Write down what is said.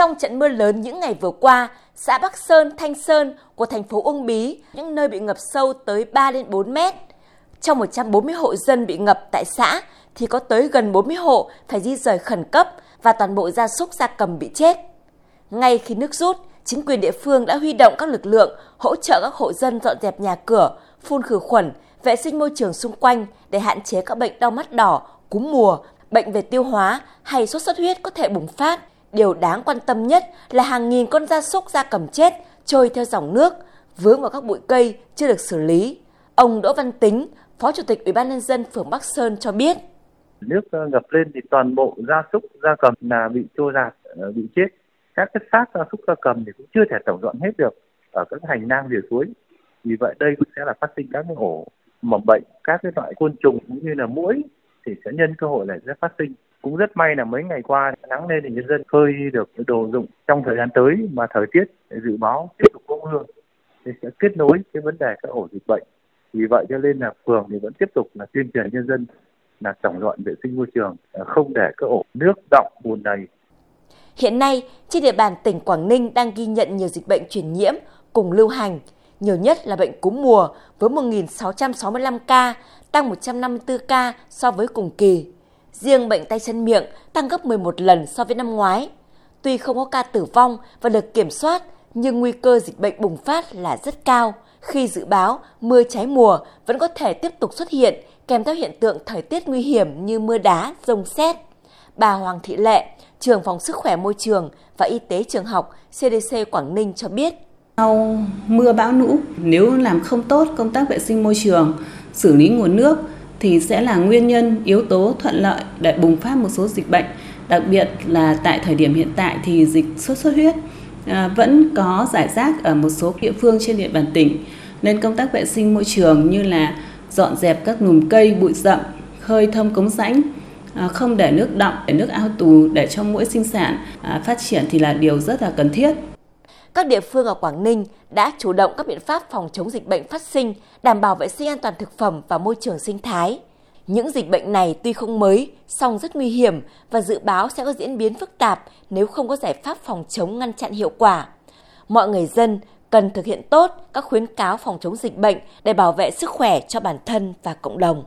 Trong trận mưa lớn những ngày vừa qua, xã Bắc Sơn, Thanh Sơn của thành phố Uông Bí, những nơi bị ngập sâu tới 3 đến 4 mét. Trong 140 hộ dân bị ngập tại xã thì có tới gần 40 hộ phải di rời khẩn cấp và toàn bộ gia súc gia cầm bị chết. Ngay khi nước rút, chính quyền địa phương đã huy động các lực lượng hỗ trợ các hộ dân dọn dẹp nhà cửa, phun khử khuẩn, vệ sinh môi trường xung quanh để hạn chế các bệnh đau mắt đỏ, cúm mùa, bệnh về tiêu hóa hay sốt xuất huyết có thể bùng phát. Điều đáng quan tâm nhất là hàng nghìn con gia súc gia cầm chết trôi theo dòng nước, vướng vào các bụi cây chưa được xử lý. Ông Đỗ Văn Tính, Phó Chủ tịch Ủy ban nhân dân phường Bắc Sơn cho biết. Nước ngập lên thì toàn bộ gia súc gia cầm là bị trôi giạt, ờ, bị chết. Các cái xác gia súc gia cầm thì cũng chưa thể tổng dọn hết được ở các hành lang rìa suối. Vì vậy đây cũng sẽ là phát sinh các cái ổ mầm bệnh, các cái loại côn trùng cũng như là muỗi thì sẽ nhân cơ hội này sẽ phát sinh cũng rất may là mấy ngày qua nắng lên thì nhân dân phơi được đồ dụng trong thời gian tới mà thời tiết dự báo tiếp tục có mưa thì sẽ kết nối cái vấn đề các ổ dịch bệnh vì vậy cho nên là phường thì vẫn tiếp tục là tuyên truyền nhân dân là tổng dọn vệ sinh môi trường à, không để các ổ nước động bùn đầy Hiện nay, trên địa bàn tỉnh Quảng Ninh đang ghi nhận nhiều dịch bệnh truyền nhiễm cùng lưu hành. Nhiều nhất là bệnh cúm mùa với 1.665 ca, tăng 154 ca so với cùng kỳ. Riêng bệnh tay chân miệng tăng gấp 11 lần so với năm ngoái. Tuy không có ca tử vong và được kiểm soát, nhưng nguy cơ dịch bệnh bùng phát là rất cao khi dự báo mưa trái mùa vẫn có thể tiếp tục xuất hiện kèm theo hiện tượng thời tiết nguy hiểm như mưa đá, rông xét. Bà Hoàng Thị Lệ, trưởng phòng sức khỏe môi trường và y tế trường học CDC Quảng Ninh cho biết. Sau mưa bão lũ, nếu làm không tốt công tác vệ sinh môi trường, xử lý nguồn nước thì sẽ là nguyên nhân yếu tố thuận lợi để bùng phát một số dịch bệnh. Đặc biệt là tại thời điểm hiện tại thì dịch sốt xuất huyết à, vẫn có giải rác ở một số địa phương trên địa bàn tỉnh. Nên công tác vệ sinh môi trường như là dọn dẹp các lùm cây, bụi rậm, khơi thông cống rãnh, à, không để nước đọng, để nước ao tù để cho mũi sinh sản à, phát triển thì là điều rất là cần thiết các địa phương ở Quảng Ninh đã chủ động các biện pháp phòng chống dịch bệnh phát sinh, đảm bảo vệ sinh an toàn thực phẩm và môi trường sinh thái. Những dịch bệnh này tuy không mới, song rất nguy hiểm và dự báo sẽ có diễn biến phức tạp nếu không có giải pháp phòng chống ngăn chặn hiệu quả. Mọi người dân cần thực hiện tốt các khuyến cáo phòng chống dịch bệnh để bảo vệ sức khỏe cho bản thân và cộng đồng.